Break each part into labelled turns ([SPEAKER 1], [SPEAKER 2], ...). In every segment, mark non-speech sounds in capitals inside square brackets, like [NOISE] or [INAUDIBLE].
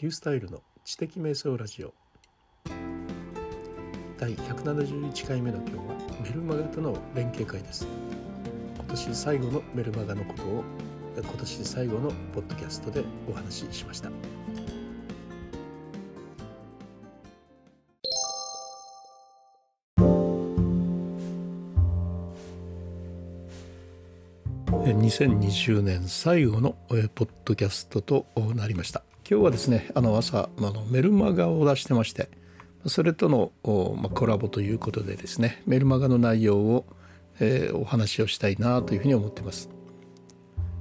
[SPEAKER 1] リュースタイルの知的瞑想ラジオ。第171回目の今日はメルマガとの連携会です。今年最後のメルマガのことを今年最後のポッドキャストでお話ししました。2020年最後のポッドキャストとなりました。今日はですねあの朝あのメルマガを出してましてそれとのまコラボということでですねメルマガの内容を、えー、お話をしたいなというふうに思ってます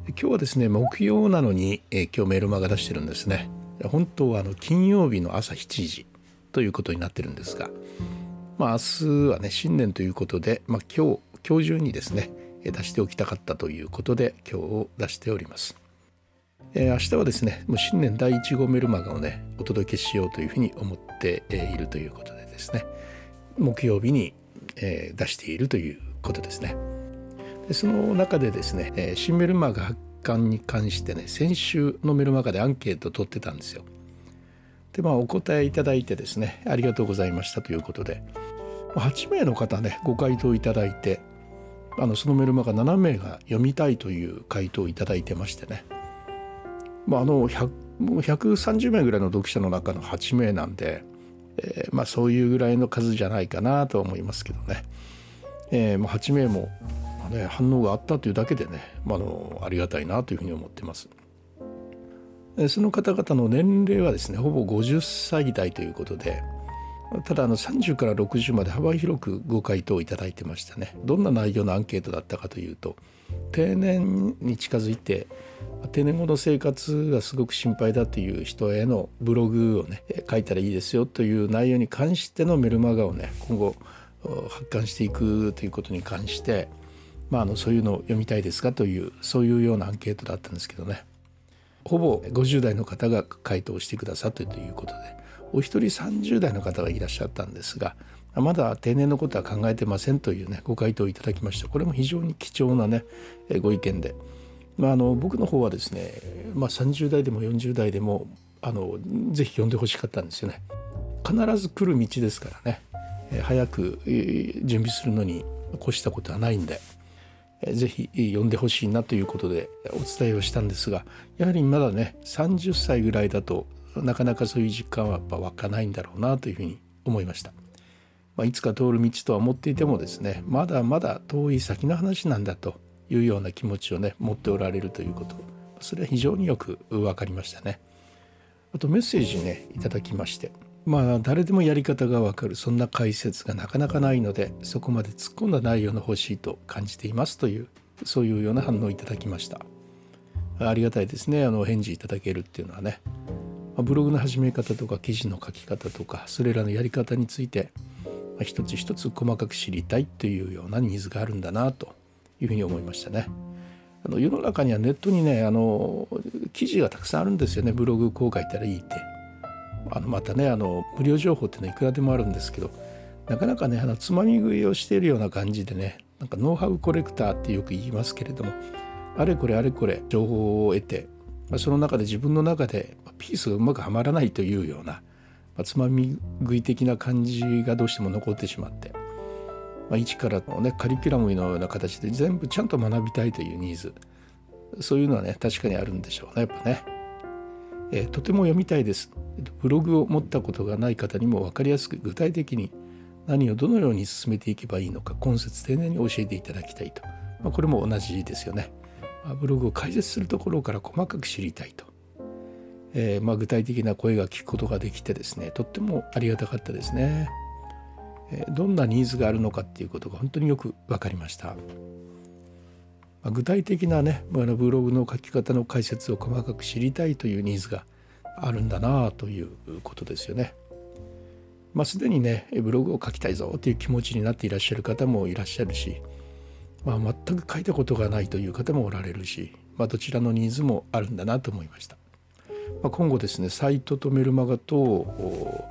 [SPEAKER 1] 今日はですね木曜なのに、えー、今日メルマガ出してるんですね本当はあの金曜日の朝7時ということになってるんですがまあ明日はね新年ということで、まあ、今日今日中にですね出しておきたかったということで今日を出しております。え、明日はですねもう新年第1号メルマガをねお届けしようというふうに思っているということでですね木曜日に、え、出しているということですね。でその中でですね、え、新メルマガ発刊に関してね先週のメルマガでアンケートを取ってたんですよ。でまあお答えいただいてですねありがとうございましたということで8名の方ねご回答いただいてあのそのメルマガ7名が読みたいという回答をいただいてましてね、まあ、あの130名ぐらいの読者の中の8名なんで、えー、まあ、そういうぐらいの数じゃないかなと思いますけどね、えー、まあ、8名も、まあね、反応があったというだけでね、まあ、あのありがたいなというふうに思ってます。その方々の年齢はですねほぼ50歳代ということで、ただあの30から60まで幅広くご回答いただいてましたね。どんな内容のアンケートだったかというと定年に近づいて定年後の生活がすごく心配だという人へのブログをね書いたらいいですよという内容に関してのメルマガをね今後発刊していくということに関して、まあ、あのそういうのを読みたいですかというそういうようなアンケートだったんですけどね。ほぼ50代の方が回答してくださったということで。お一人30代の方がいらっしゃったんですがまだ定年のことは考えてませんというねご回答いただきましたこれも非常に貴重なねご意見で、まあ、あの僕の方はですね、まあ、30代でも40代でもあのぜひ読んでほしかったんですよね。必ず来る道ですからね。早く準備するのに越したことはないんでぜひ読んでほしいなということでお伝えをしたんですがやはりまだね30歳ぐらいだとなかなかそういう実感はやっぱ湧かないんだろうなというふうに思いました。まあ、いつか通る道とは思っていてもですねまだまだ遠い先の話なんだというような気持ちをね持っておられるということそれは非常によく分かりましたね。あとメッセージねいただきましてまあ誰でもやり方がわかるそんな解説がなかなかないのでそこまで突っ込んだ内容の欲しいと感じていますというそういうような反応をいただきましたありがたいですねあの返事いただけるっていうのはねブログの始め方とか記事の書き方とかそれらのやり方について一つ一つ細かく知りたいというようなニーズがあるんだなというふうに思いましたね。あの世の中にはネットにねあの記事がたくさんあるんですよねブログこう書いたらいいって。あのまたねあの無料情報ってねいくらでもあるんですけどなかなかねあのつまみ食いをしているような感じでねなんかノウハウコレクターってよく言いますけれどもあれこれあれこれ情報を得てまあ、その中で自分の中でピースがうまくはまらないというような、まあ、つまみ食い的な感じがどうしても残ってしまって、まあ、一からのねカリキュラムのような形で全部ちゃんと学びたいというニーズ。そういうのはね確かにあるんでしょうねやっぱね、えー、とても読みたいです。ブログを持ったことがない方にも分かりやすく具体的に何をどのように進めていけばいいのか今節丁寧に教えていただきたいと、まあ、これも同じですよね。まあブログを解説するところから細かく知りたいと、えー、まあ、具体的な声が聞くことができてですねとってもありがたかったですね、えー、どんなニーズがあるのかっていうことが本当によく分かりました、まあ、具体的なねあのブログの書き方の解説を細かく知りたいというニーズがあるんだなということですよね。まあ、すでにねブログを書きたいぞという気持ちになっていらっしゃる方もいらっしゃるしまあ、全く書いたことがないという方もおられるし、まあ、どちらのニーズもあるんだなと思いました。ま、今後ですねサイトとメルマガと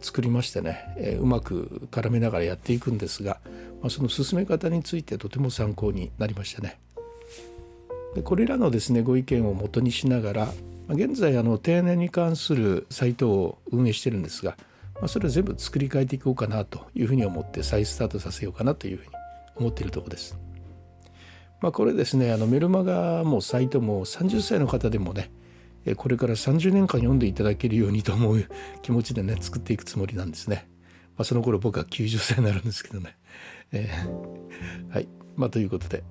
[SPEAKER 1] 作りましてね、え、うまく絡めながらやっていくんですが、まあ、その進め方についてとても参考になりましたね。でこれらのですねご意見をもとにしながらま現在あの定年に関するサイトを運営してるんですが、まあ、それを全部作り変えていこうかなというふうに思って再スタートさせようかなというふうに思っているところです。まあ、これですねあのメルマガもサイトも30歳の方でもねこれから30年間読んでいただけるようにと思う [LAUGHS] 気持ちでね作っていくつもりなんですね。まあ、その頃僕は90歳になるんですけどね。[LAUGHS] えー、はいまあ、ということで、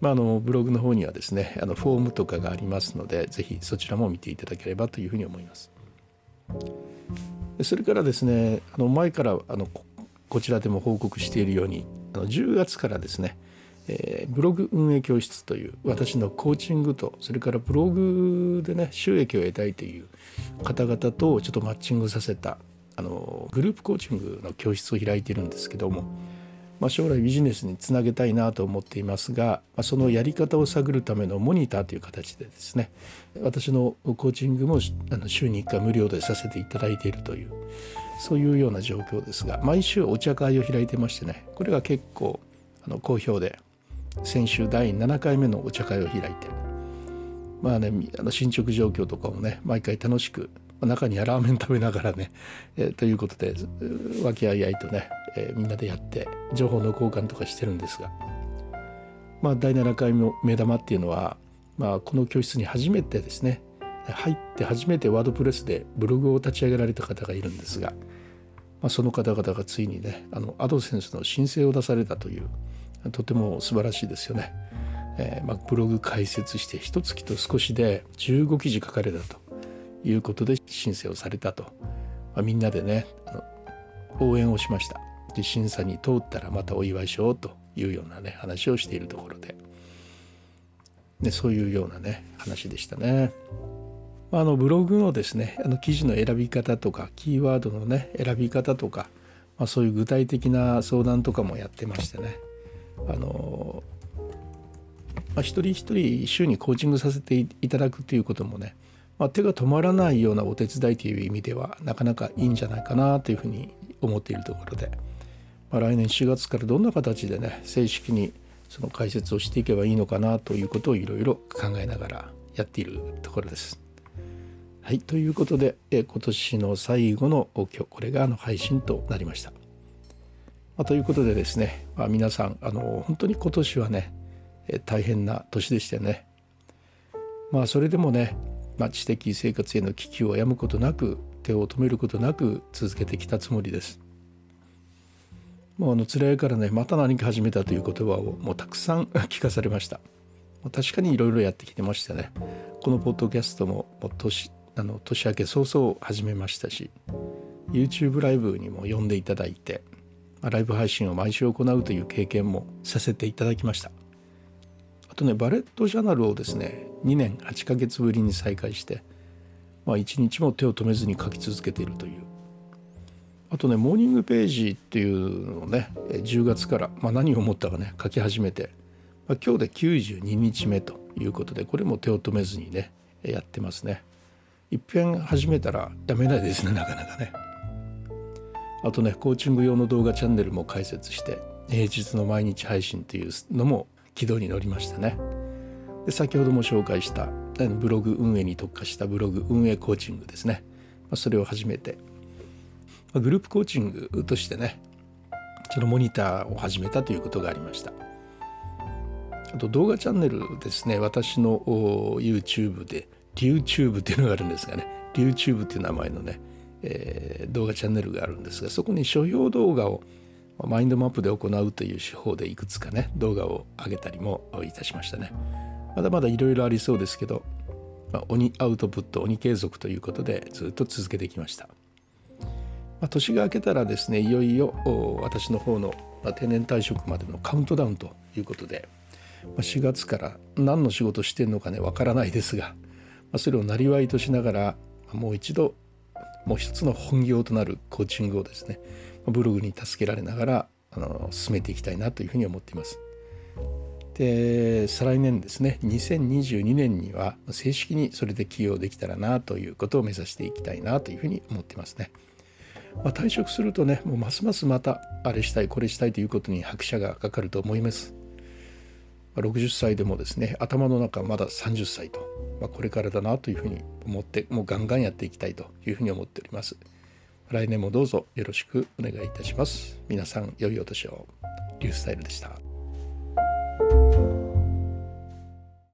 [SPEAKER 1] まあ、あのブログの方にはですねあのフォームとかがありますので是非そちらも見ていただければというふうに思います。それからですねあの前からあのこちらでも報告しているようにあの10月からですねえー、ブログ運営教室という私のコーチングとそれからブログでね収益を得たいという方々とちょっとマッチングさせたあのグループコーチングの教室を開いているんですけども、まあ、将来ビジネスにつなげたいなと思っていますが、まあ、そのやり方を探るためのモニターという形でですね私のコーチングもあの週に1回無料でさせていただいているというそういうような状況ですが毎週お茶会を開いてましてねこれが結構あの好評で先週第7回目のお茶会を開いてまあねあの進捗状況とかもね毎回楽しく中にはラーメン食べながらね、えー、ということで和気あいあいとね、えー、みんなでやって情報の交換とかしてるんですがまあ第7回の目玉っていうのは、まあ、この教室に初めてですね入って初めてワードプレスでブログを立ち上げられた方がいるんですが、まあ、その方々がついにねあのアドセンスの申請を出されたというとても素晴らしいですよね。えーまあ、ブログ開設して一月と少しで15記事書かれたということで申請をされたと、まあ、みんなでね応援をしましたで審査に通ったらまたお祝いしようというようなね話をしているところででそういうようなね話でしたね。あのブログのですねあの記事の選び方とかキーワードのね選び方とか、まあ、そういう具体的な相談とかもやってましてねあの、まあ、一人一人週にコーチングさせていただくということもね、まあ、手が止まらないようなお手伝いという意味ではなかなかいいんじゃないかなというふうに思っているところで、まあ、来年4月からどんな形でね正式にその解説をしていけばいいのかなということをいろいろ考えながらやっているところです。はい、ということで、え今年の最後の今日これがあの配信となりました。まあ、ということでですね、まあ、皆さんあの本当に今年はね大変な年でしたよね。まあそれでもね、まあ、知的生活への危機をやむことなく手を止めることなく続けてきたつもりです。もうあの辛いからねまた何か始めたという言葉をもうたくさん [LAUGHS] 聞かされました。確かにいろいろやってきてましたね。このポッドキャストももう年あの年明け早々始めましたし YouTube ライブにも呼んでいただいてライブ配信を毎週行うという経験もさせていただきました。あとねバレットジャーナルをですね2年8ヶ月ぶりに再開して、まあ、1日も手を止めずに書き続けているという。あとねモーニングページっていうのをね10月から、まあ、何を思ったかね書き始めて、まあ、今日で92日目ということでこれも手を止めずにねやってますね。いっぺん始めたらやめないですねなかなかね。あとねコーチング用の動画チャンネルも開設して平日の毎日配信というのも軌道に乗りましたね。で先ほども紹介したブログ運営に特化したブログ運営コーチングですね。まそれを始めてまグループコーチングとしてねそのモニターを始めたということがありました。あと動画チャンネルですね私の YouTube で YouTube っていうのがあるんですがね YouTube っていう名前のねえー、動画チャンネルがあるんですがそこに書評動画をマインドマップで行うという手法でいくつかね動画を上げたりもいたしましたね。まだまだいろいろありそうですけど、まあ、鬼アウトプット鬼継続ということでずっと続けてきました、まあ、年が明けたらですねいよいよ私の方の定年退職までのカウントダウンということで4月から何の仕事してんのかねわからないですがそれをなりわいとしながらもう一度もう一つの本業となるコーチングをですねブログに助けられながらあの進めていきたいなというふうに思っています。で再来年ですね2022年には正式にそれで起用できたらなということを目指していきたいなというふうに思ってますね。まあ、退職するとねもうますますまたあれしたいこれしたいということに拍車がかかると思います。60歳でもですね頭の中まだ30歳とまあ、これからだなというふうに思ってもうガンガンやっていきたいというふうに思っております。来年もどうぞよろしくお願いいたします。皆さん良いお年を。リュースタイルでした。